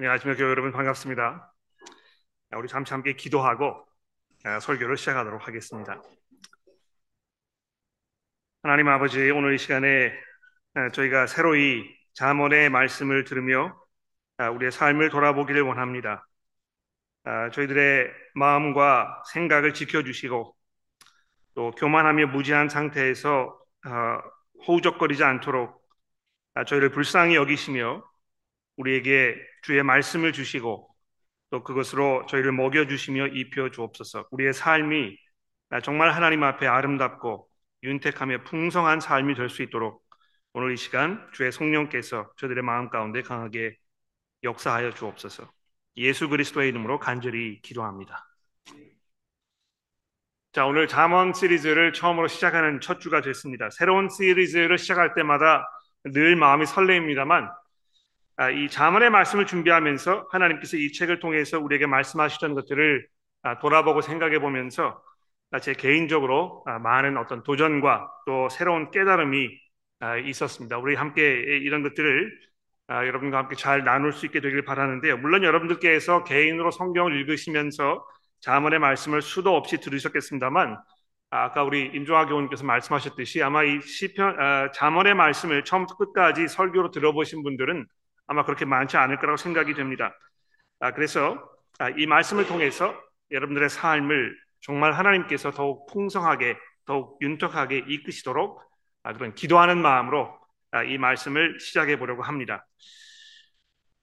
안녕하십니까 교회 여러분 반갑습니다. 우리 잠시 함께 기도하고 설교를 시작하도록 하겠습니다. 하나님 아버지 오늘 이 시간에 저희가 새로이 잠언의 말씀을 들으며 우리의 삶을 돌아보기를 원합니다. 저희들의 마음과 생각을 지켜주시고 또 교만하며 무지한 상태에서 호우적거리지 않도록 저희를 불쌍히 여기시며 우리에게 주의 말씀을 주시고 또 그것으로 저희를 먹여 주시며 입혀 주옵소서. 우리의 삶이 정말 하나님 앞에 아름답고 윤택하며 풍성한 삶이 될 수 있도록 오늘 이 시간 주의 성령께서 저들의 마음 가운데 강하게 역사하여 주옵소서. 예수 그리스도의 이름으로 간절히 기도합니다. 자, 오늘 잠언 시리즈를 처음으로 시작하는 첫 주가 됐습니다. 새로운 시리즈를 시작할 때마다 늘 마음이 설레입니다만 아, 이 자문의 말씀을 준비하면서 하나님께서 이 책을 통해서 우리에게 말씀하시던 것들을 아, 돌아보고 생각해 보면서 아, 제 개인적으로 많은 어떤 도전과 또 새로운 깨달음이 있었습니다. 우리 함께 이런 것들을 여러분과 함께 잘 나눌 수 있게 되길 바라는데요. 물론 여러분들께서 개인으로 성경을 읽으시면서 자문의 말씀을 수도 없이 들으셨겠습니다만 아까 우리 임종하 교원님께서 말씀하셨듯이 아마 이 시편 자문의 말씀을 처음부터 끝까지 설교로 들어보신 분들은 아마 그렇게 많지 않을 거라고 생각이 됩니다. 아, 그래서 아, 이 말씀을 통해서 여러분들의 삶을 정말 하나님께서 더욱 풍성하게, 더욱 윤택하게 이끄시도록 아, 그런 기도하는 마음으로 아, 이 말씀을 시작해 보려고 합니다.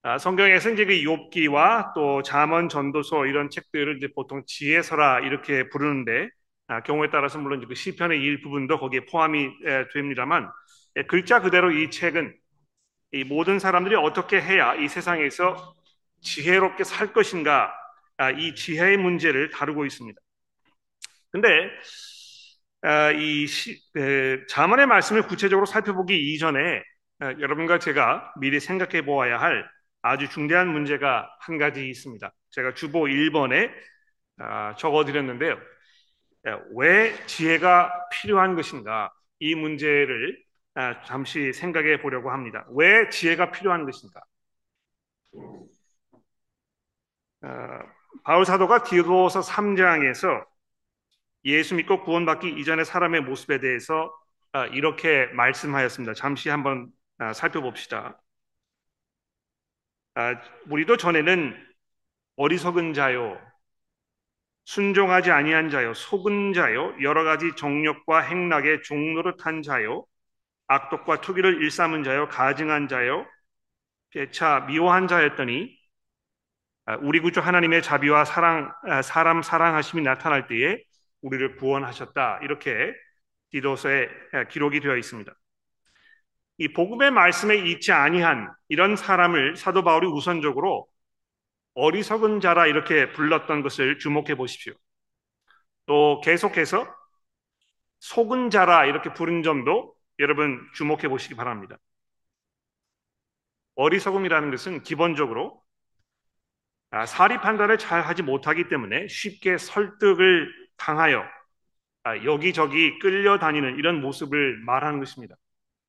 아, 성경에서 이제 그 욥기와 또 잠언 전도서 이런 책들을 이제 보통 지혜서라 이렇게 부르는데 아, 경우에 따라서 물론 그 시편의 일부분도 거기에 포함이 에, 됩니다만 에, 글자 그대로 이 책은 이 모든 사람들이 어떻게 해야 이 세상에서 지혜롭게 살 것인가 아, 이 지혜의 문제를 다루고 있습니다. 근데 아, 이 자문의 말씀을 구체적으로 살펴보기 이전에 아, 여러분과 제가 미리 생각해 보아야 할 아주 중대한 문제가 한 가지 있습니다. 제가 주보 1번에 적어 드렸는데요. 왜 지혜가 필요한 것인가? 이 문제를 아, 잠시 생각해 보려고 합니다. 왜 지혜가 필요한 것인가? 아, 바울 사도가 디도서 3장에서 예수 믿고 구원받기 이전의 사람의 모습에 대해서 아, 이렇게 말씀하였습니다. 잠시 한번 살펴봅시다. 우리도 전에는 어리석은 자요, 순종하지 아니한 자요, 속은 자요, 여러 가지 정력과 행락의 종로를 탄 자요, 악독과 투기를 일삼은 자요 가증한 자요 폐차 미워한 자였더니 아, 우리 구주 하나님의 자비와 사랑 아, 사람 사랑하심이 나타날 때에 우리를 구원하셨다 이렇게 디도서에 아, 기록이 되어 있습니다. 이 복음의 말씀에 있지 아니한 이런 사람을 사도 바울이 우선적으로 어리석은 자라 이렇게 불렀던 것을 주목해 보십시오. 또 계속해서 속은 자라 이렇게 부른 점도 여러분 주목해 보시기 바랍니다. 어리석음이라는 것은 기본적으로 아, 사리 판단을 잘 하지 못하기 때문에 쉽게 설득을 당하여 아, 여기저기 끌려다니는 이런 모습을 말하는 것입니다.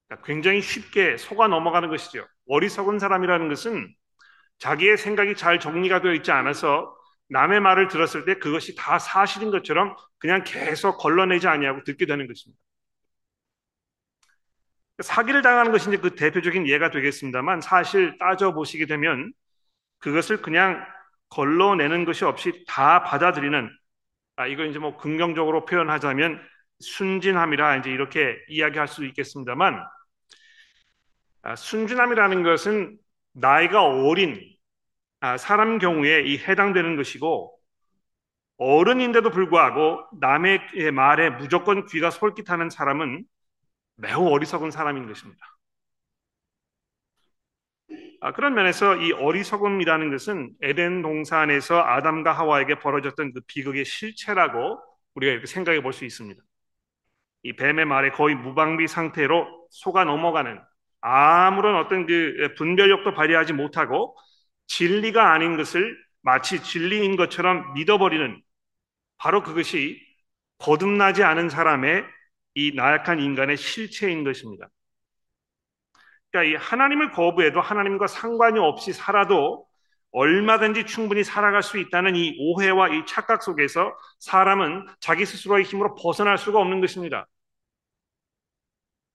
그러니까 굉장히 쉽게 속아 넘어가는 것이죠. 어리석은 사람이라는 것은 자기의 생각이 잘 정리가 되어 있지 않아서 남의 말을 들었을 때 그것이 다 사실인 것처럼 그냥 계속 걸러내지 아니하고 듣게 되는 것입니다. 사기를 당하는 것이 이제 그 대표적인 예가 되겠습니다만 사실 따져 보시게 되면 그것을 그냥 걸러내는 것이 없이 다 받아들이는 아 이거 이제 뭐 긍정적으로 표현하자면 순진함이라 이제 이렇게 이야기할 수 있겠습니다만 아, 순진함이라는 것은 나이가 어린 아, 사람 경우에 이 해당되는 것이고 어른인데도 불구하고 남의 말에 무조건 귀가 솔깃하는 사람은 매우 어리석은 사람인 것입니다. 아, 그런 면에서 이 어리석음이라는 것은 에덴 동산에서 아담과 하와에게 벌어졌던 그 비극의 실체라고 우리가 이렇게 생각해 볼 수 있습니다. 이 뱀의 말에 거의 무방비 상태로 속아 넘어가는 아무런 어떤 그 분별력도 발휘하지 못하고 진리가 아닌 것을 마치 진리인 것처럼 믿어버리는 바로 그것이 거듭나지 않은 사람의 이 나약한 인간의 실체인 것입니다. 그러니까 이 하나님을 거부해도 하나님과 상관이 없이 살아도 얼마든지 충분히 살아갈 수 있다는 이 오해와 이 착각 속에서 사람은 자기 스스로의 힘으로 벗어날 수가 없는 것입니다.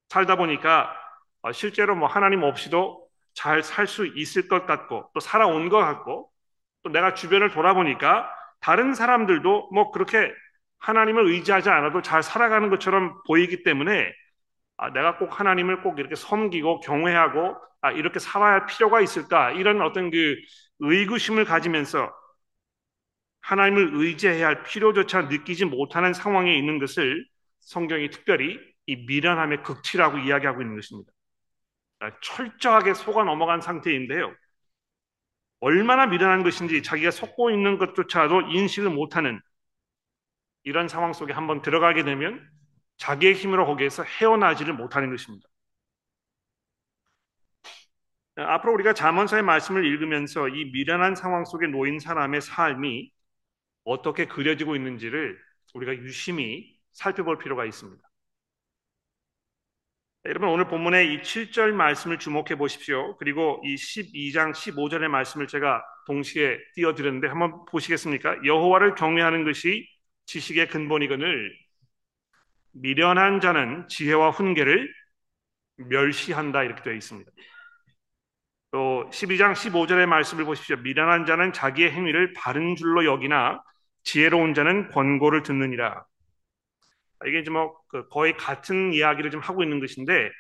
살다 보니까 어, 실제로 뭐 하나님 없이도 잘 살 수 있을 것 같고 또 살아온 것 같고 또 내가 주변을 돌아보니까 다른 사람들도 뭐 그렇게 하나님을 의지하지 않아도 잘 살아가는 것처럼 보이기 때문에 아, 내가 꼭 하나님을 꼭 이렇게 섬기고 경외하고 아, 이렇게 살아야 할 필요가 있을까 이런 어떤 그 의구심을 가지면서 하나님을 의지해야 할 필요조차 느끼지 못하는 상황에 있는 것을 성경이 특별히 이 미련함의 극치라고 이야기하고 있는 것입니다. 아, 철저하게 속아 넘어간 상태인데요. 얼마나 미련한 것인지 자기가 속고 있는 것조차도 인식을 못하는 이런 상황 속에 한번 들어가게 되면 자기의 힘으로 거기에서 헤어나지를 못하는 것입니다. 앞으로 우리가 자문서의 말씀을 읽으면서 이 미련한 상황 속에 놓인 사람의 삶이 어떻게 그려지고 있는지를 우리가 유심히 살펴볼 필요가 있습니다. 여러분 오늘 본문의 이 7절 말씀을 주목해 보십시오. 그리고 이 12장 15절의 말씀을 제가 동시에 띄워드렸는데 한번 보시겠습니까? 여호와를 경외하는 것이 지식의 근본이거늘 미련한 자는 지혜와 훈계를 멸시한다 이렇게 되어 있습니다. 또 12장 15절의 말씀을 보십시오. 미련한 자는 자기의 행위를 바른 줄로 여기나 지혜로운 자는 권고를 듣느니라. 이게 이제 뭐그 거의 같은 이야기를 좀 하고 있는 것인데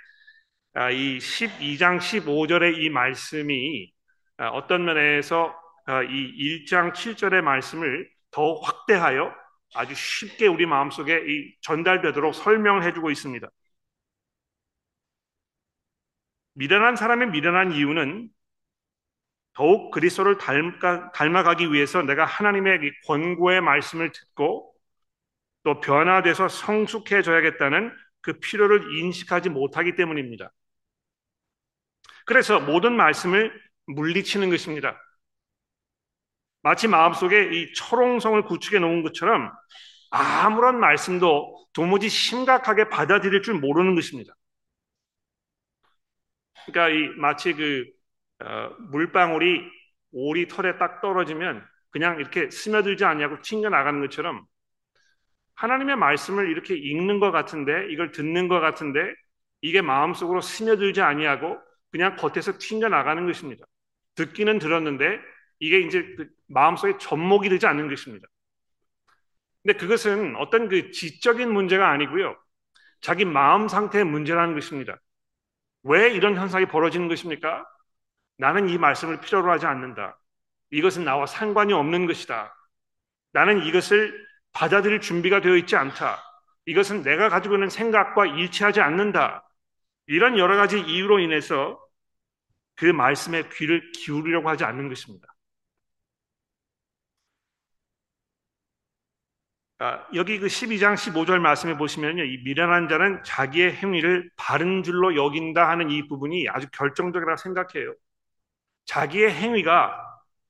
아, 이 12장 15절의 이 말씀이 아, 어떤 면에서 아, 이 1장 7절의 말씀을 더 확대하여 아주 쉽게 우리 마음속에 이 전달되도록 설명해 주고 있습니다. 미련한 사람의 미련한 이유는 더욱 그리스도를 닮아, 닮아가 기 위해서 내가 하나님의 권고의 말씀을 듣고 또 변화돼서 성숙해져야겠다는 그 필요를 인식하지 못하기 때문입니다. 그래서 모든 말씀을 물리치는 것입니다. 마치 마음속에 이 철옹성을 구축해 놓은 것처럼 아무런 말씀도 도무지 심각하게 받아들일 줄 모르는 것입니다. 그러니까 이 마치 그 어, 물방울이 오리 털에 딱 떨어지면 그냥 이렇게 스며들지 않냐고 튕겨 나가는 것처럼 하나님의 말씀을 이렇게 읽는 것 같은데 이걸 듣는 것 같은데 이게 마음속으로 스며들지 아니하고 그냥 겉에서 튕겨 나가는 것입니다. 듣기는 들었는데 이게 이제 그 마음속에 접목이 되지 않는 것입니다. 근데 그것은 어떤 그 지적인 문제가 아니고요. 자기 마음 상태의 문제라는 것입니다. 왜 이런 현상이 벌어지는 것입니까? 나는 이 말씀을 필요로 하지 않는다. 이것은 나와 상관이 없는 것이다. 나는 이것을 받아들일 준비가 되어 있지 않다. 이것은 내가 가지고 있는 생각과 일치하지 않는다. 이런 여러 가지 이유로 인해서 그 말씀에 귀를 기울이려고 하지 않는 것입니다. 여기 그 12장 15절 말씀에 보시면요. 이 미련한 자는 자기의 행위를 바른 줄로 여긴다 하는 이 부분이 아주 결정적이라고 생각해요. 자기의 행위가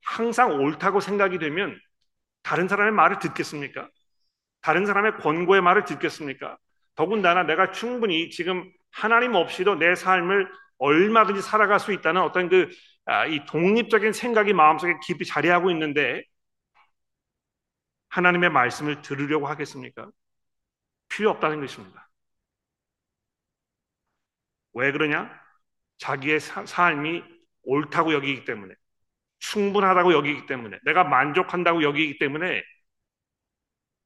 항상 옳다고 생각이 되면 다른 사람의 말을 듣겠습니까? 다른 사람의 권고의 말을 듣겠습니까? 더군다나 내가 충분히 지금 하나님 없이도 내 삶을 얼마든지 살아갈 수 있다는 어떤 그, 아, 이 독립적인 생각이 마음속에 깊이 자리하고 있는데 하나님의 말씀을 들으려고 하겠습니까? 필요 없다는 것입니다. 왜 그러냐? 자기의 사, 삶이 옳다고 여기기 때문에, 충분하다고 여기기 때문에, 내가 만족한다고 여기기 때문에,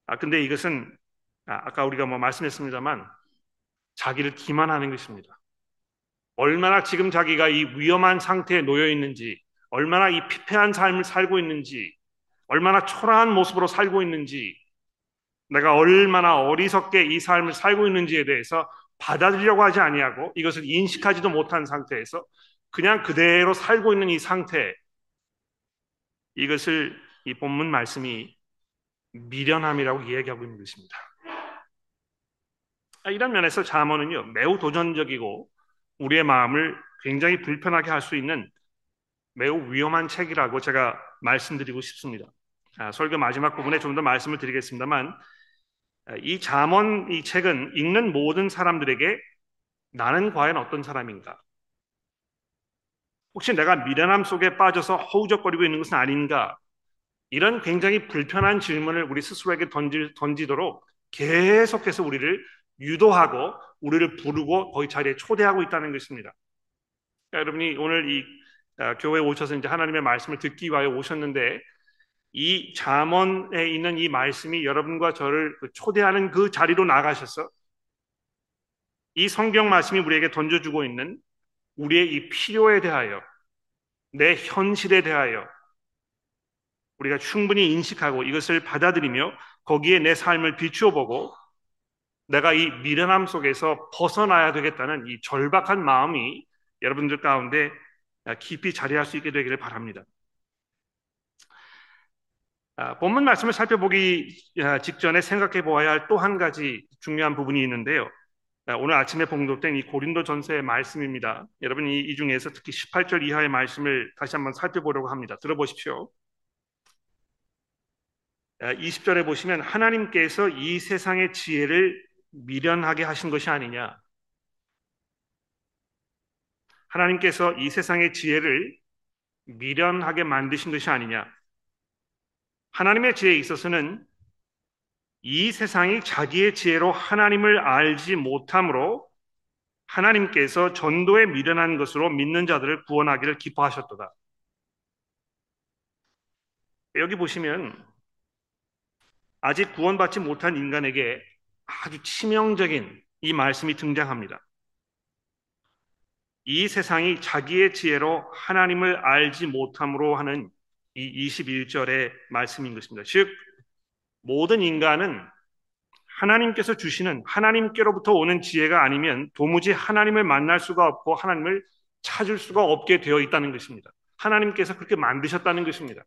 아, 근데 이것은, 아, 아까 우리가 뭐 말씀했습니다만, 자기를 기만하는 것입니다. 얼마나 지금 자기가 이 위험한 상태에 놓여 있는지, 얼마나 이 피폐한 삶을 살고 있는지, 얼마나 초라한 모습으로 살고 있는지, 내가 얼마나 어리석게 이 삶을 살고 있는지에 대해서 받아들이려고 하지 아니하고 이것을 인식하지도 못한 상태에서 그냥 그대로 살고 있는 이 상태, 이것을 이 본문 말씀이 미련함이라고 이야기하고 있는 것입니다. 아, 이런 면에서 자문은요 매우 도전적이고 우리의 마음을 굉장히 불편하게 할 수 있는 매우 위험한 책이라고 제가 말씀드리고 싶습니다. 아, 설교 마지막 부분에 좀 더 말씀을 드리겠습니다만 아, 이 잠언 이 책은 읽는 모든 사람들에게 나는 과연 어떤 사람인가? 혹시 내가 미련함 속에 빠져서 허우적거리고 있는 것은 아닌가? 이런 굉장히 불편한 질문을 우리 스스로에게 던지, 던지도록 계속해서 우리를 유도하고 우리를 부르고 거기 자리에 초대하고 있다는 것입니다. 그러니까 여러분이 오늘 이 아, 교회에 오셔서 이제 하나님의 말씀을 듣기 위하여 오셨는데 이 잠언에 있는 이 말씀이 여러분과 저를 그 초대하는 그 자리로 나가셔서 이 성경 말씀이 우리에게 던져주고 있는 우리의 이 필요에 대하여 내 현실에 대하여 우리가 충분히 인식하고 이것을 받아들이며 거기에 내 삶을 비추어 보고 내가 이 미련함 속에서 벗어나야 되겠다는 이 절박한 마음이 여러분들 가운데 깊이 자리할 수 있게 되기를 바랍니다. 아, 본문 말씀을 살펴보기 아, 직전에 생각해 보아야 할 또 한 가지 중요한 부분이 있는데요. 아, 오늘 아침에 봉독된 이 고린도 전서의 말씀입니다. 여러분이 이 중에서 특히 18절 이하의 말씀을 다시 한번 살펴보려고 합니다. 들어보십시오. 20절에 보시면 하나님께서 이 세상의 지혜를 미련하게 하신 것이 아니냐. 하나님께서 이 세상의 지혜를 미련하게 만드신 것이 아니냐. 하나님의 지혜에 있어서는 이 세상이 자기의 지혜로 하나님을 알지 못함으로 하나님께서 전도에 미련한 것으로 믿는 자들을 구원하기를 기뻐하셨도다. 여기 보시면 아직 구원받지 못한 인간에게 아주 치명적인 이 말씀이 등장합니다. 이 세상이 자기의 지혜로 하나님을 알지 못함으로 하는 이 21절의 말씀인 것입니다. 즉, 모든 인간은 하나님께서 주시는 하나님께로부터 오는 지혜가 아니면 도무지 하나님을 만날 수가 없고 하나님을 찾을 수가 없게 되어 있다는 것입니다. 하나님께서 그렇게 만드셨다는 것입니다.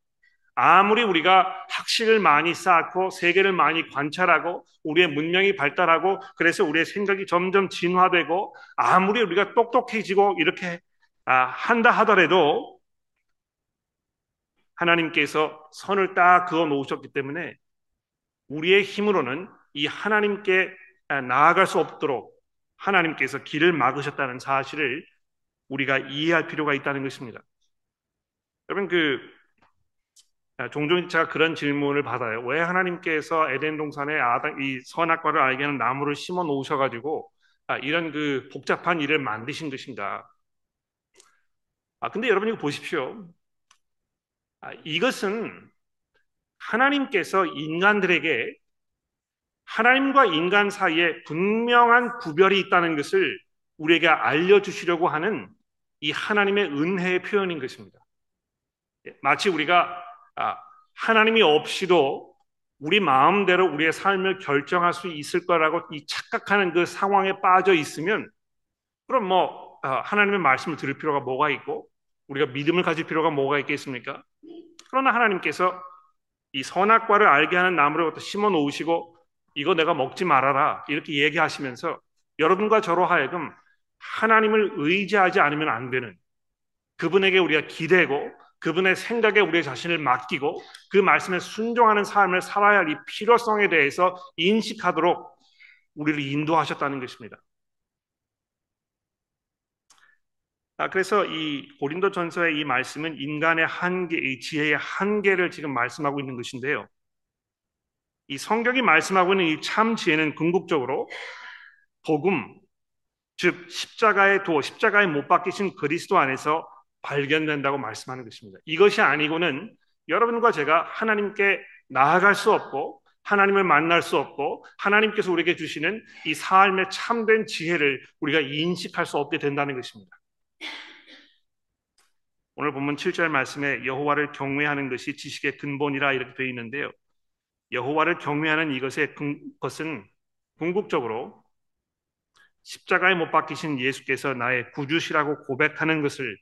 아무리 우리가 학식을 많이 쌓고 세계를 많이 관찰하고 우리의 문명이 발달하고 그래서 우리의 생각이 점점 진화되고 아무리 우리가 똑똑해지고 이렇게 아, 한다 하더라도 하나님께서 선을 딱 그어 놓으셨기 때문에 우리의 힘으로는 이 하나님께 나아갈 수 없도록 하나님께서 길을 막으셨다는 사실을 우리가 이해할 필요가 있다는 것입니다. 여러분 그 아, 종종 제가 그런 질문을 받아요. 왜 하나님께서 에덴 동산에 아담 이 선악과를 알게 하는 나무를 심어 놓으셔가지고 아, 이런 그 복잡한 일을 만드신 것인가? 아 근데 여러분 이거 보십시오. 아, 이것은 하나님께서 인간들에게 하나님과 인간 사이에 분명한 구별이 있다는 것을 우리에게 알려주시려고 하는 이 하나님의 은혜의 표현인 것입니다. 예, 마치 우리가 아, 하나님이 없이도 우리 마음대로 우리의 삶을 결정할 수 있을 거라고 이 착각하는 그 상황에 빠져 있으면 그럼 뭐 아, 하나님의 말씀을 들을 필요가 뭐가 있고 우리가 믿음을 가질 필요가 뭐가 있겠습니까? 그러나 하나님께서 이 선악과를 알게 하는 갖다 심어 놓으시고 이거 내가 먹지 말아라 이렇게 얘기하시면서 여러분과 저로 하여금 하나님을 의지하지 않으면 안 되는 그분에게 우리가 기대고 그분의 생각에 우리의 자신을 맡기고 그 말씀에 순종하는 삶을 살아야 할 이 필요성에 대해서 인식하도록 우리를 인도하셨다는 것입니다. 아, 그래서 이 고린도 전서의 이 말씀은 인간의 한계, 이 지혜의 한계를 지금 말씀하고 있는 것인데요. 이 성경이 말씀하고 있는 이 참 지혜는 궁극적으로 복음, 즉 십자가의 도, 십자가에 못 박히신 그리스도 안에서 발견된다고 말씀하는 것입니다. 이것이 아니고는 여러분과 제가 하나님께 나아갈 수 없고 하나님을 만날 수 없고 하나님께서 우리에게 주시는 이 삶의 참된 지혜를 우리가 인식할 수 없게 된다는 것입니다. 오늘 본문 7절 말씀에 여호와를 경외하는 것이 지식의 근본이라 이렇게 되어 있는데요. 여호와를 경외하는 이것의 것은 궁극적으로 십자가에 못 박히신 예수께서 나의 구주시라고 고백하는 것을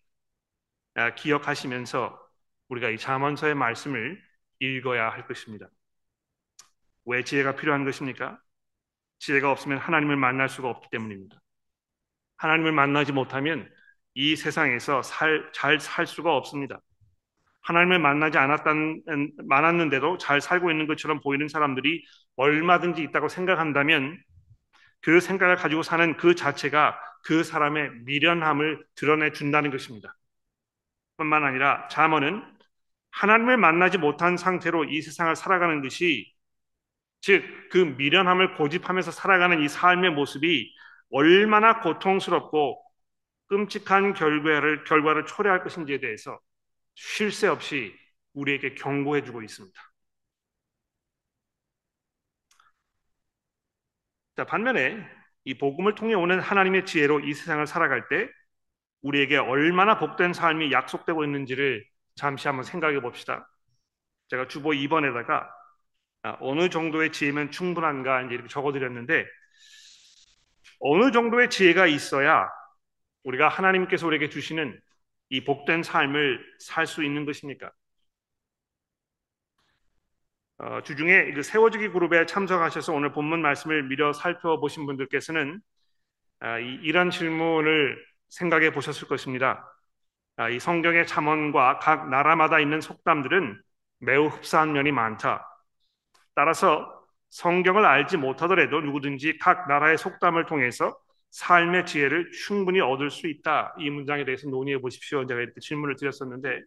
아, 기억하시면서 우리가 이 자문서의 말씀을 읽어야 할 것입니다. 왜 지혜가 필요한 것입니까? 지혜가 없으면 하나님을 만날 수가 없기 때문입니다. 하나님을 만나지 못하면 이 세상에서 잘 살 수가 없습니다. 하나님을 만나지 않았던, 많았는데도 잘 살고 있는 것처럼 보이는 사람들이 얼마든지 있다고 생각한다면 그 생각을 가지고 사는 그 자체가 그 사람의 미련함을 드러내 준다는 것입니다. 뿐만 아니라 잠언은 하나님을 만나지 못한 상태로 이 세상을 살아가는 것이 즉 그 미련함을 고집하면서 살아가는 이 삶의 모습이 얼마나 고통스럽고 끔찍한 결과를 결과를 초래할 것인지에 대해서 쉴 새 없이 우리에게 경고해 주고 있습니다. 자, 반면에 이 복음을 통해 오는 하나님의 지혜로 이 세상을 살아갈 때 우리에게 얼마나 복된 삶이 약속되고 있는지를 잠시 한번 생각해 봅시다. 제가 주보 2번에다가 아, 어느 정도의 지혜면 충분한가 이제 이렇게 적어드렸는데 어느 정도의 지혜가 있어야 우리가 하나님께서 우리에게 주시는 이 복된 삶을 살 수 있는 것입니까? 어, 주중에 그 세워주기 그룹에 참석하셔서 오늘 본문 말씀을 미려 살펴보신 분들께서는 아, 이, 이런 질문을 생각해 보셨을 것입니다. 아, 이 성경의 잠언과 각 나라마다 있는 속담들은 매우 흡사한 면이 많다. 따라서 성경을 알지 못하더라도 누구든지 각 나라의 속담을 통해서 삶의 지혜를 충분히 얻을 수 있다. 이 문장에 대해서 논의해 보십시오. 제가 이렇게 질문을 드렸었는데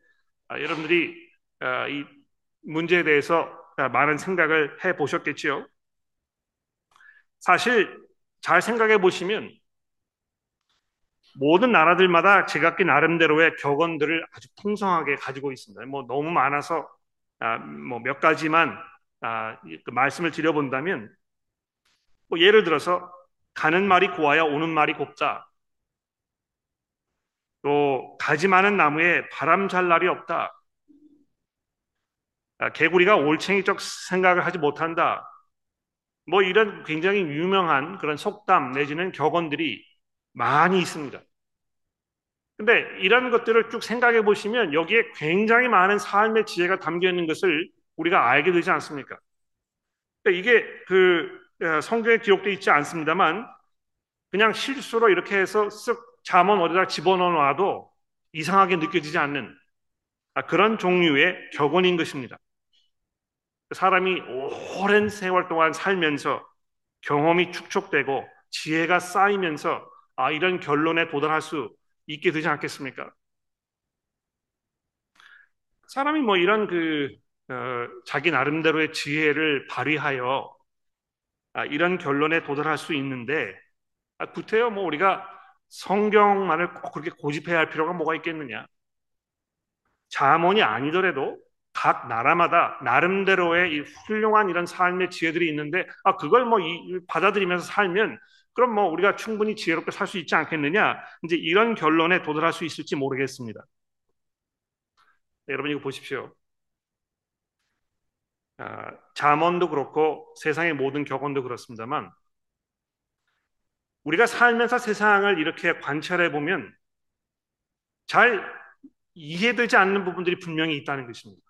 아, 여러분들이 아, 이 문제에 대해서 아, 많은 생각을 해 보셨겠지요. 사실 잘 생각해 보시면 모든 나라들마다 제각기 나름대로의 격언들을 아주 풍성하게 가지고 있습니다. 뭐 너무 많아서 아, 뭐몇 가지만 아, 그 말씀을 드려본다면 뭐 예를 들어서 가는 말이 고와야 오는 말이 곱다. 또 가지 많은 나무에 바람 잘 날이 없다. 아, 개구리가 올챙이적 생각을 하지 못한다. 뭐 이런 굉장히 유명한 그런 속담 내지는 격언들이 많이 있습니다. 근데 이런 것들을 쭉 생각해 보시면 여기에 굉장히 많은 삶의 지혜가 담겨 있는 것을 우리가 알게 되지 않습니까? 그러니까 이게 그 어, 성경에 기록되어 있지 않습니다만 그냥 실수로 이렇게 해서 쓱 잠언 어디다 집어넣어 놔도 이상하게 느껴지지 않는 아, 그런 종류의 격언인 것입니다. 사람이 오랜 세월 동안 살면서 경험이 축적되고 지혜가 쌓이면서 아, 이런 결론에 도달할 수 있게 되지 않겠습니까? 사람이 뭐 이런 그 어, 자기 나름대로의 지혜를 발휘하여 아, 이런 결론에 도달할 수 있는데 아, 구태여 뭐 우리가 성경만을 꼭 그렇게 고집해야 할 필요가 뭐가 있겠느냐? 자문이 아니더라도 각 나라마다 나름대로의 이 훌륭한 이런 삶의 지혜들이 있는데 아 그걸 뭐 이, 받아들이면서 살면 그럼 뭐 우리가 충분히 지혜롭게 살 수 있지 않겠느냐? 이제 이런 결론에 도달할 수 있을지 모르겠습니다. 네, 여러분 이거 보십시오. 아, 잠언도 그렇고 세상의 모든 격언도 그렇습니다만 우리가 살면서 세상을 이렇게 관찰해 보면 잘 이해되지 않는 부분들이 분명히 있다는 것입니다.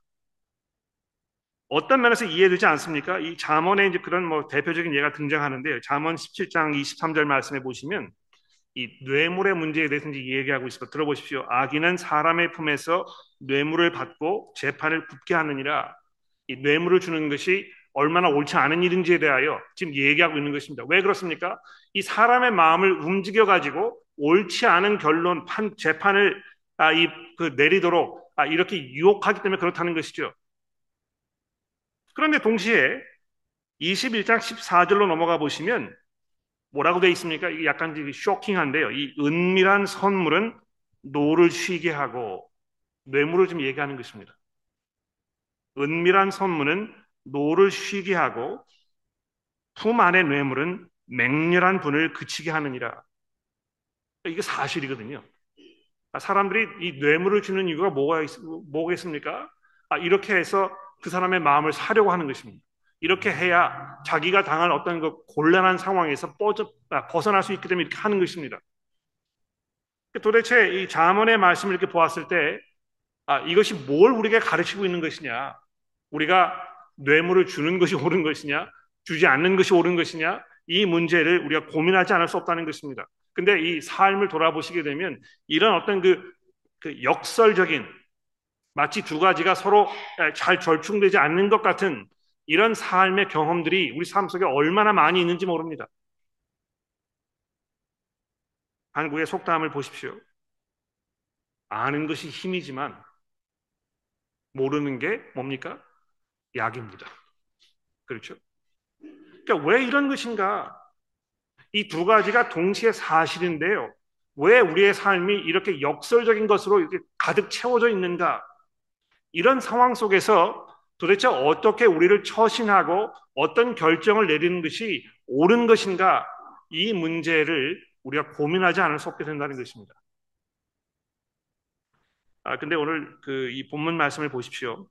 어떤 면에서 이해되지 않습니까? 이 잠언에 이제 그런 뭐 대표적인 예가 등장하는데요. 잠언 17장 23절 말씀에 보시면 이 뇌물의 문제에 대해서 이제 얘기하고 있습니다. 들어보십시오. 악인은 사람의 품에서 뇌물을 받고 재판을 굽게 하느니라. 이 뇌물을 주는 것이 얼마나 옳지 않은 일인지에 대하여 지금 얘기하고 있는 것입니다. 왜 그렇습니까? 이 사람의 마음을 움직여 가지고 옳지 않은 결론 판 재판을 아, 이 그 내리도록 아, 이렇게 유혹하기 때문에 그렇다는 것이죠. 그런데 동시에 21장 14절로 넘어가 보시면 뭐라고 되어 있습니까? 이게 약간 쇼킹한데요. 이 은밀한 선물은 노를 쉬게 하고 뇌물을 좀 얘기하는 것입니다. 은밀한 선물은 노를 쉬게 하고 품 안의 뇌물은 맹렬한 분을 그치게 하느니라. 이게 사실이거든요. 아, 사람들이 이 뇌물을 주는 이유가 뭐가 있, 뭐겠습니까? 아, 이렇게 해서 그 사람의 마음을 사려고 하는 것입니다. 이렇게 해야 자기가 당할 어떤 그 곤란한 상황에서 뻗어, 아, 벗어날 수 있기 때문에 이렇게 하는 것입니다. 도대체 이 자문의 말씀을 이렇게 보았을 때 아, 이것이 뭘 우리에게 가르치고 있는 것이냐? 우리가 뇌물을 주는 것이 옳은 것이냐? 주지 않는 것이 옳은 것이냐? 이 문제를 우리가 고민하지 않을 수 없다는 것입니다. 근데 이 삶을 돌아보시게 되면 이런 어떤 그, 그 역설적인 마치 두 가지가 서로 잘 절충되지 않는 것 같은 이런 삶의 경험들이 우리 삶 속에 얼마나 많이 있는지 모릅니다. 한국의 속담을 보십시오. 아는 것이 힘이지만 모르는 게 뭡니까? 약입니다. 그렇죠? 그러니까 왜 이런 것인가? 이 두 가지가 동시에 사실인데요. 왜 우리의 삶이 이렇게 역설적인 것으로 이렇게 가득 채워져 있는가? 이런 상황 속에서 도대체 어떻게 우리를 처신하고 어떤 결정을 내리는 것이 옳은 것인가? 이 문제를 우리가 고민하지 않을 수 없게 된다는 것입니다. 아, 근데 오늘 그 이 본문 말씀을 보십시오.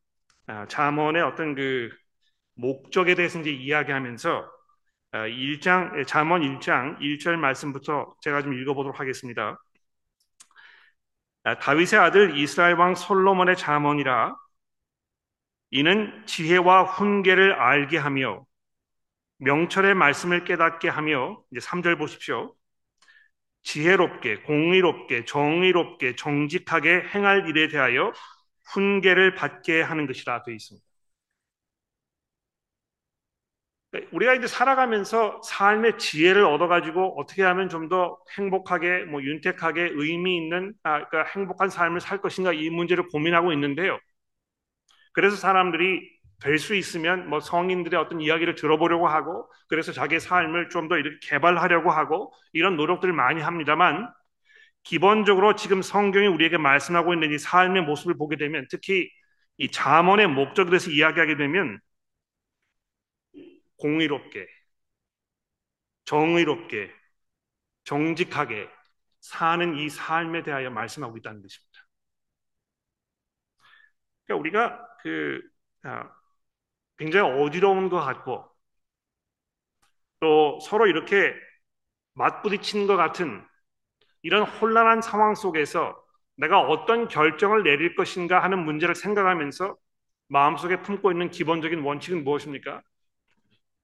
아, 잠언의 어떤 그 목적에 대해서 이제 이야기하면서 1장 아, 잠언 1장 1절 말씀부터 제가 좀 읽어보도록 하겠습니다. 아, 다윗의 아들 이스라엘 왕 솔로몬의 잠언이라 이는 지혜와 훈계를 알게 하며 명철의 말씀을 깨닫게 하며 이제 3절 보십시오. 지혜롭게 공의롭게 정의롭게 정직하게 행할 일에 대하여 훈계를 받게 하는 것이라 되어 있습니다. 우리가 이제 살아가면서 삶의 지혜를 얻어가지고 어떻게 하면 좀 더 행복하게, 뭐 윤택하게 의미 있는 아, 그러니까 행복한 삶을 살 것인가 이 문제를 고민하고 있는데요. 그래서 사람들이 될 수 있으면 뭐 성인들의 어떤 이야기를 들어보려고 하고 그래서 자기의 삶을 좀 더 이렇게 개발하려고 하고 이런 노력들을 많이 합니다만 기본적으로 지금 성경이 우리에게 말씀하고 있는 이 삶의 모습을 보게 되면 특히 이 잠언의 목적에 대해서 이야기하게 되면 공의롭게, 정의롭게, 정직하게 사는 이 삶에 대하여 말씀하고 있다는 것입니다. 그러니까 우리가 그 아, 굉장히 어지러운 것 같고 또 서로 이렇게 맞부딪힌 것 같은 이런 혼란한 상황 속에서 내가 어떤 결정을 내릴 것인가 하는 문제를 생각하면서 마음속에 품고 있는 기본적인 원칙은 무엇입니까?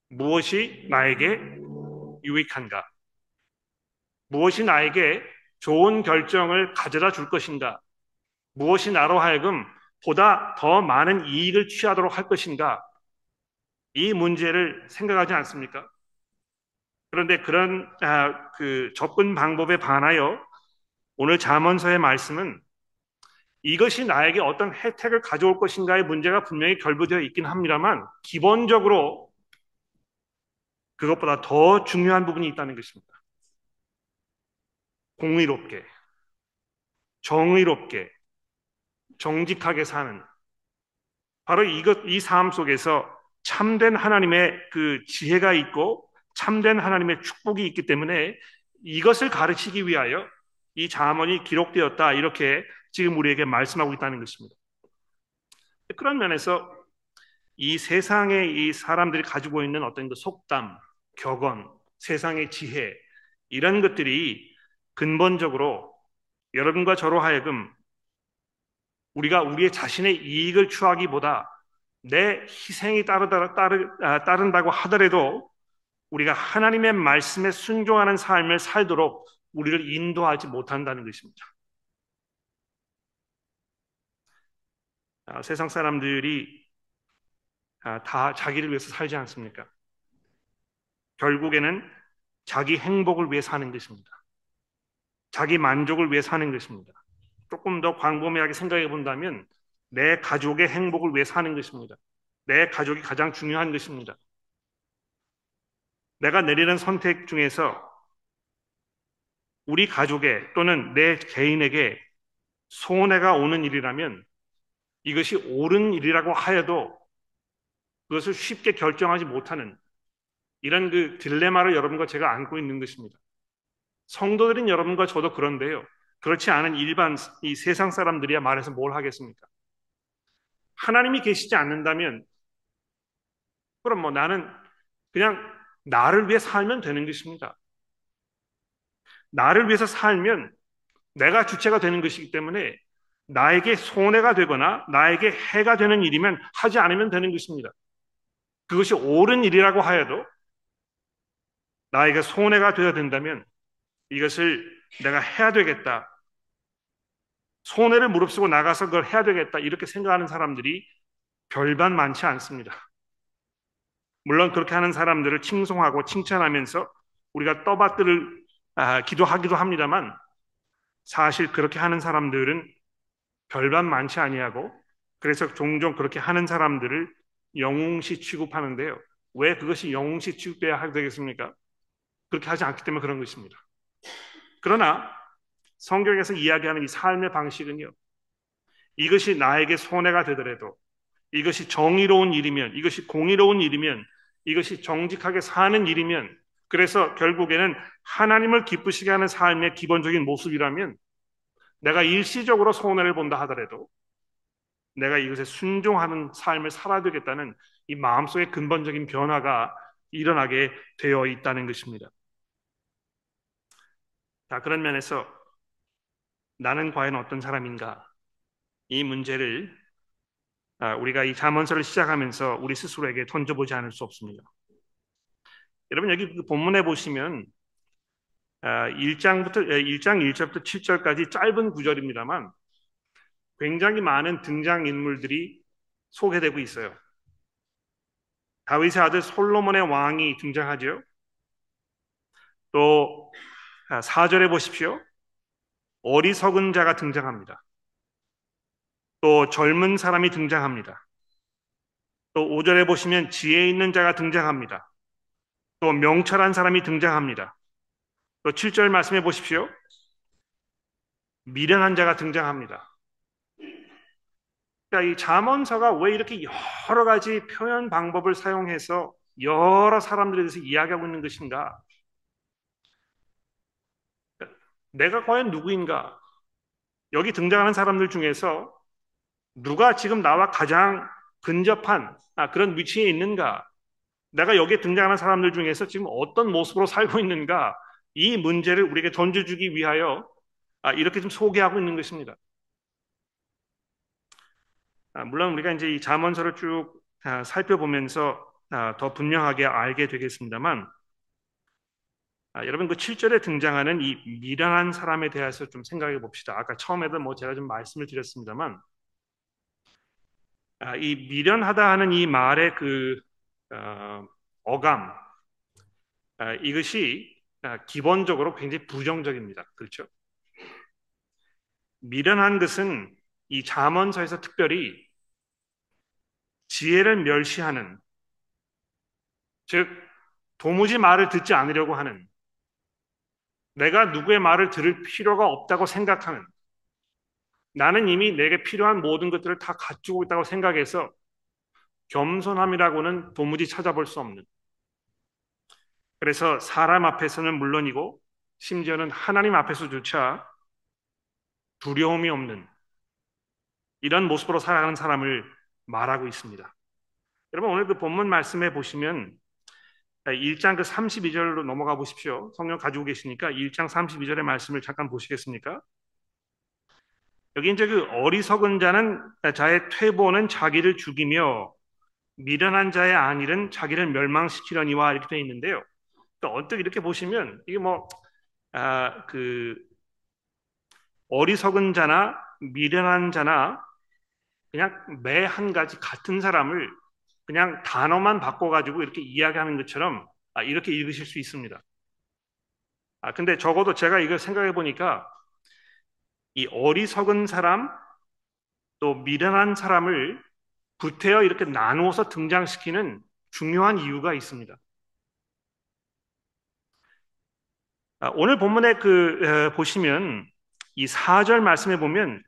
무엇이 나에게 유익한가? 무엇이 나에게 좋은 결정을 가져다 줄 것인가? 무엇이 나로 하여금 보다 더 많은 이익을 취하도록 할 것인가? 이 문제를 생각하지 않습니까? 그런데 그런 아, 그 접근 방법에 반하여 오늘 자문서의 말씀은 이것이 나에게 어떤 혜택을 가져올 것인가의 문제가 분명히 결부되어 있긴 합니다만 기본적으로 그것보다 더 중요한 부분이 있다는 것입니다. 공의롭게, 정의롭게, 정직하게 사는 바로 이것 이 삶 속에서 참된 하나님의 그 지혜가 있고 참된 하나님의 축복이 있기 때문에 이것을 가르치기 위하여 이 자문이 기록되었다 이렇게 지금 우리에게 말씀하고 있다는 것입니다. 그런 면에서 이 세상의 이 사람들이 가지고 있는 어떤 그 속담, 격언, 세상의 지혜 이런 것들이 근본적으로 여러분과 저로 하여금 우리가 우리의 자신의 이익을 추하기보다 내 희생이 따르다, 따르, 아, 따른다고 하더라도 우리가 하나님의 말씀에 순종하는 삶을 살도록 우리를 인도하지 못한다는 것입니다. 아, 세상 사람들이 아, 다 자기를 위해서 살지 않습니까? 결국에는 자기 행복을 위해 사는 것입니다. 자기 만족을 위해 사는 것입니다. 조금 더 광범위하게 생각해 본다면 내 가족의 행복을 위해 사는 것입니다. 내 가족이 가장 중요한 것입니다. 내가 내리는 선택 중에서 우리 가족에 또는 내 개인에게 손해가 오는 일이라면 이것이 옳은 일이라고 하여도 그것을 쉽게 결정하지 못하는 이런 그 딜레마를 여러분과 제가 안고 있는 것입니다. 성도들인 여러분과 저도 그런데요. 그렇지 않은 일반 이 세상 사람들이야 말해서 뭘 하겠습니까? 하나님이 계시지 않는다면 그럼 뭐 나는 그냥 나를 위해 살면 되는 것입니다. 나를 위해서 살면 내가 주체가 되는 것이기 때문에 나에게 손해가 되거나 나에게 해가 되는 일이면 하지 않으면 되는 것입니다. 그것이 옳은 일이라고 하여도 나에게 손해가 되어야 된다면 이것을 내가 해야 되겠다. 손해를 무릅쓰고 나가서 그걸 해야 되겠다. 이렇게 생각하는 사람들이 별반 많지 않습니다. 물론 그렇게 하는 사람들을 칭송하고 칭찬하면서 우리가 떠받들을 아, 기도하기도 합니다만 사실 그렇게 하는 사람들은 별반 많지 아니하고 그래서 종종 그렇게 하는 사람들을 영웅시 취급하는데요. 왜 그것이 영웅시 취급돼야 되겠습니까? 그렇게 하지 않기 때문에 그런 것입니다. 그러나 성경에서 이야기하는 이 삶의 방식은요. 이것이 나에게 손해가 되더라도 이것이 정의로운 일이면 이것이 공의로운 일이면 이것이 정직하게 사는 일이면 그래서 결국에는 하나님을 기쁘시게 하는 삶의 기본적인 모습이라면 내가 일시적으로 손해를 본다 하더라도 내가 이것에 순종하는 삶을 살아야 되겠다는 이 마음속의 근본적인 변화가 일어나게 되어 있다는 것입니다. 자, 그런 면에서 나는 과연 어떤 사람인가? 이 문제를 아, 우리가 이 잠언서를 시작하면서 우리 스스로에게 던져보지 않을 수 없습니다. 여러분 여기 그 본문에 보시면 1장부터 아, 1장 1절부터 7절까지 짧은 구절입니다만 굉장히 많은 등장 인물들이 소개되고 있어요. 다윗의 아들 솔로몬의 왕이 등장하죠. 또 4절에 아, 보십시오. 어리석은 자가 등장합니다. 또 젊은 사람이 등장합니다. 또 5절에 보시면 지혜 있는 자가 등장합니다. 또 명철한 사람이 등장합니다. 또 7절 말씀해 보십시오. 미련한 자가 등장합니다. 그러니까 이 잠언서가 왜 이렇게 여러 가지 표현 방법을 사용해서 여러 사람들에 대해서 이야기하고 있는 것인가? 내가 과연 누구인가? 여기 등장하는 사람들 중에서 누가 지금 나와 가장 근접한 아, 그런 위치에 있는가? 내가 여기에 등장하는 사람들 중에서 지금 어떤 모습으로 살고 있는가? 이 문제를 우리에게 던져주기 위하여 아, 이렇게 좀 소개하고 있는 것입니다. 아, 물론 우리가 이제 이 자문서를 쭉 살펴보면서 더 분명하게 알게 되겠습니다만 여러분 그 7절에 등장하는 이 미련한 사람에 대해서 좀 생각해 봅시다. 아까 처음에도 뭐 제가 좀 말씀을 드렸습니다만 아, 이 미련하다 하는 이 말의 그 어, 감 아, 이것이 아, 기본적으로 굉장히 부정적입니다. 그렇죠? 미련한 것은 이 잠언서에서 특별히 지혜를 멸시하는 즉 도무지 말을 듣지 않으려고 하는 내가 누구의 말을 들을 필요가 없다고 생각하는 나는 이미 내게 필요한 모든 것들을 다 갖추고 있다고 생각해서 겸손함이라고는 도무지 찾아볼 수 없는 그래서 사람 앞에서는 물론이고 심지어는 하나님 앞에서조차 두려움이 없는 이런 모습으로 살아가는 사람을 말하고 있습니다. 여러분 오늘 그 본문 말씀에 보시면 1장 그 32절로 넘어가 보십시오. 성경 가지고 계시니까 1장 32절의 말씀을 잠깐 보시겠습니까? 여기 이제 그 어리석은 자는 자의 퇴보는 자기를 죽이며 미련한 자의 안일은 자기를 멸망시키려니와 이렇게 되어 있는데요. 또 언뜻 이렇게 보시면 이게 뭐 아, 그 어리석은 자나 미련한 자나 그냥 매 한 가지 같은 사람을 그냥 단어만 바꿔가지고 이렇게 이야기하는 것처럼 아, 이렇게 읽으실 수 있습니다. 아, 근데 적어도 제가 이걸 생각해 보니까 이 어리석은 사람 또 미련한 사람을 구태여 이렇게 나누어서 등장시키는 중요한 이유가 있습니다. 아, 오늘 본문에 그 보시면 이 4절 말씀에 보면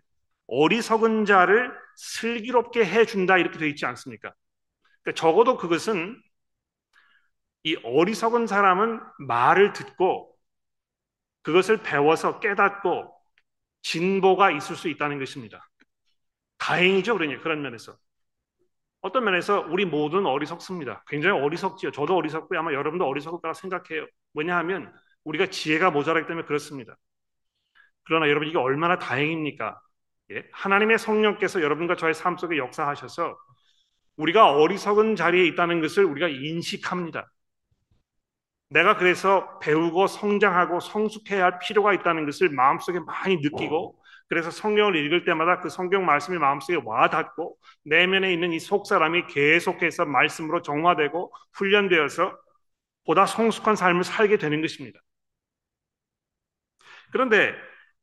어리석은 자를 슬기롭게 해준다 이렇게 되어 있지 않습니까? 그러니까 적어도 그것은 이 어리석은 사람은 말을 듣고 그것을 배워서 깨닫고 진보가 있을 수 있다는 것입니다. 다행이죠, 그러니 그런 면에서. 어떤 면에서 우리 모두는 어리석습니다. 굉장히 어리석지요. 저도 어리석고요. 아마 여러분도 어리석을 거라 생각해요. 왜냐하면 우리가 지혜가 모자라기 때문에 그렇습니다. 그러나 여러분 이게 얼마나 다행입니까? 예? 하나님의 성령께서 여러분과 저의 삶 속에 역사하셔서 우리가 어리석은 자리에 있다는 것을 우리가 인식합니다. 내가 그래서 배우고 성장하고 성숙해야 할 필요가 있다는 것을 마음속에 많이 느끼고 그래서 성경을 읽을 때마다 그 성경 말씀이 마음속에 와닿고 내면에 있는 이 속사람이 계속해서 말씀으로 정화되고 훈련되어서 보다 성숙한 삶을 살게 되는 것입니다. 그런데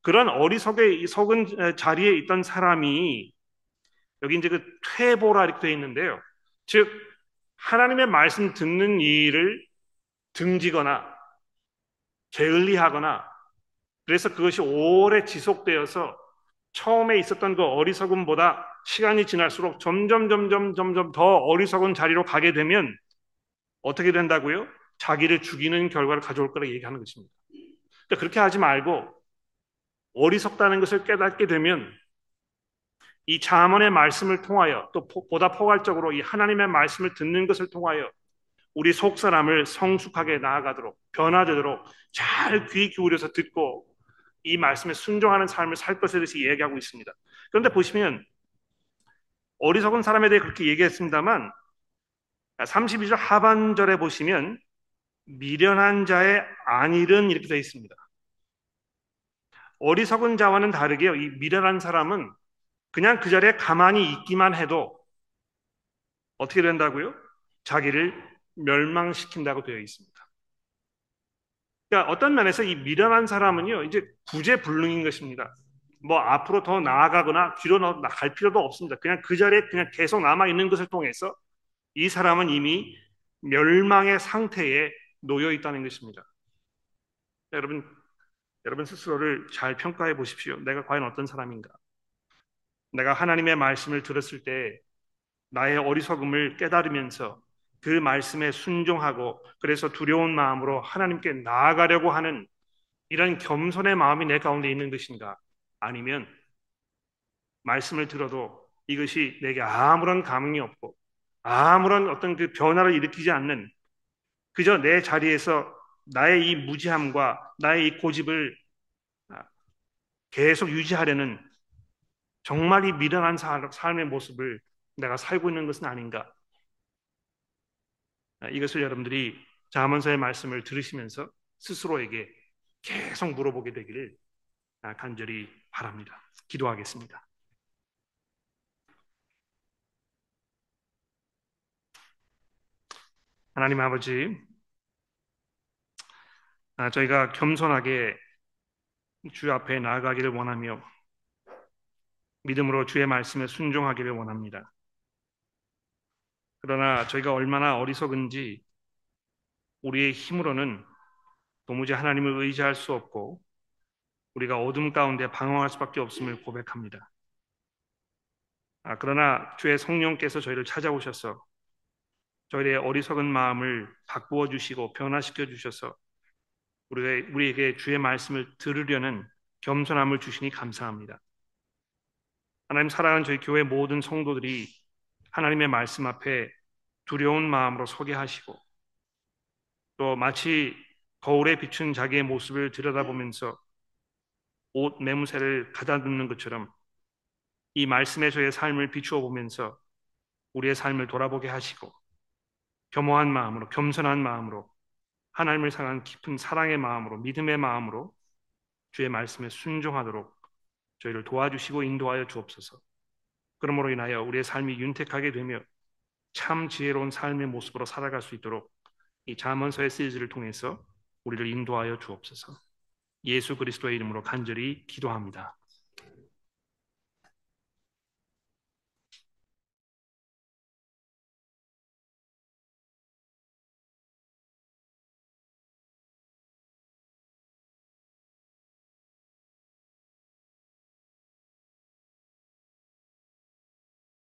그런 어리석의 속은 자리에 있던 사람이 여기 이제 그 퇴보라 이렇게 되어 있는데요. 즉 하나님의 말씀 듣는 일을 등지거나 게을리하거나 그래서 그것이 오래 지속되어서 처음에 있었던 그 어리석음보다 시간이 지날수록 점점 점점 점점 더 어리석은 자리로 가게 되면 어떻게 된다고요? 자기를 죽이는 결과를 가져올 거라 얘기하는 것입니다. 그러니까 그렇게 하지 말고 어리석다는 것을 깨닫게 되면 이 자문의 말씀을 통하여 또 보다 포괄적으로 이 하나님의 말씀을 듣는 것을 통하여 우리 속 사람을 성숙하게 나아가도록 변화되도록 잘 귀 기울여서 듣고 이 말씀에 순종하는 삶을 살 것에 대해서 얘기하고 있습니다. 그런데 보시면 어리석은 사람에 대해 그렇게 얘기했습니다만 32절 하반절에 보시면 미련한 자의 안일은 이렇게 되어 있습니다. 어리석은 자와는 다르게요. 이 미련한 사람은 그냥 그 자리에 가만히 있기만 해도 어떻게 된다고요? 자기를 멸망시킨다고 되어 있습니다. 그러니까 어떤 면에서 이 미련한 사람은요, 이제 구제불능인 것입니다. 뭐 앞으로 더 나아가거나 뒤로 갈 필요도 없습니다. 그냥 그 자리에 그냥 계속 남아 있는 것을 통해서 이 사람은 이미 멸망의 상태에 놓여 있다는 것입니다. 여러분, 여러분 스스로를 잘 평가해 보십시오. 내가 과연 어떤 사람인가? 내가 하나님의 말씀을 들었을 때 나의 어리석음을 깨달으면서 그 말씀에 순종하고 그래서 두려운 마음으로 하나님께 나아가려고 하는 이런 겸손의 마음이 내 가운데 있는 것인가? 아니면 말씀을 들어도 이것이 내게 아무런 감흥이 없고 아무런 어떤 그 변화를 일으키지 않는 그저 내 자리에서 나의 이 무지함과 나의 이 고집을 계속 유지하려는 정말 이 미련한 삶의 모습을 내가 살고 있는 것은 아닌가? 이것을 여러분들이 자문서의 말씀을 들으시면서 스스로에게 계속 물어보게 되기를 간절히 바랍니다. 기도하겠습니다. 하나님 아버지, 저희가 겸손하게 주 앞에 나아가기를 원하며 믿음으로 주의 말씀에 순종하기를 원합니다. 그러나 저희가 얼마나 어리석은지 우리의 힘으로는 도무지 하나님을 의지할 수 없고 우리가 어둠 가운데 방황할 수밖에 없음을 고백합니다. 아, 그러나 주의 성령께서 저희를 찾아오셔서 저희의 어리석은 마음을 바꾸어 주시고 변화시켜 주셔서 우리가 우리에게 주의 말씀을 들으려는 겸손함을 주시니 감사합니다. 하나님 사랑하는 저희 교회 모든 성도들이 하나님의 말씀 앞에 두려운 마음으로 서게 하시고 또 마치 거울에 비춘 자기의 모습을 들여다보면서 옷 매무새를 가다듬는 것처럼 이 말씀의 저의 삶을 비추어 보면서 우리의 삶을 돌아보게 하시고 겸허한 마음으로 겸손한 마음으로 하나님을 향한 깊은 사랑의 마음으로 믿음의 마음으로 주의 말씀에 순종하도록 저희를 도와주시고 인도하여 주옵소서. 그러므로 인하여 우리의 삶이 윤택하게 되며 참 지혜로운 삶의 모습으로 살아갈 수 있도록 이 잠언서의 시리즈를 통해서 우리를 인도하여 주옵소서. 예수 그리스도의 이름으로 간절히 기도합니다.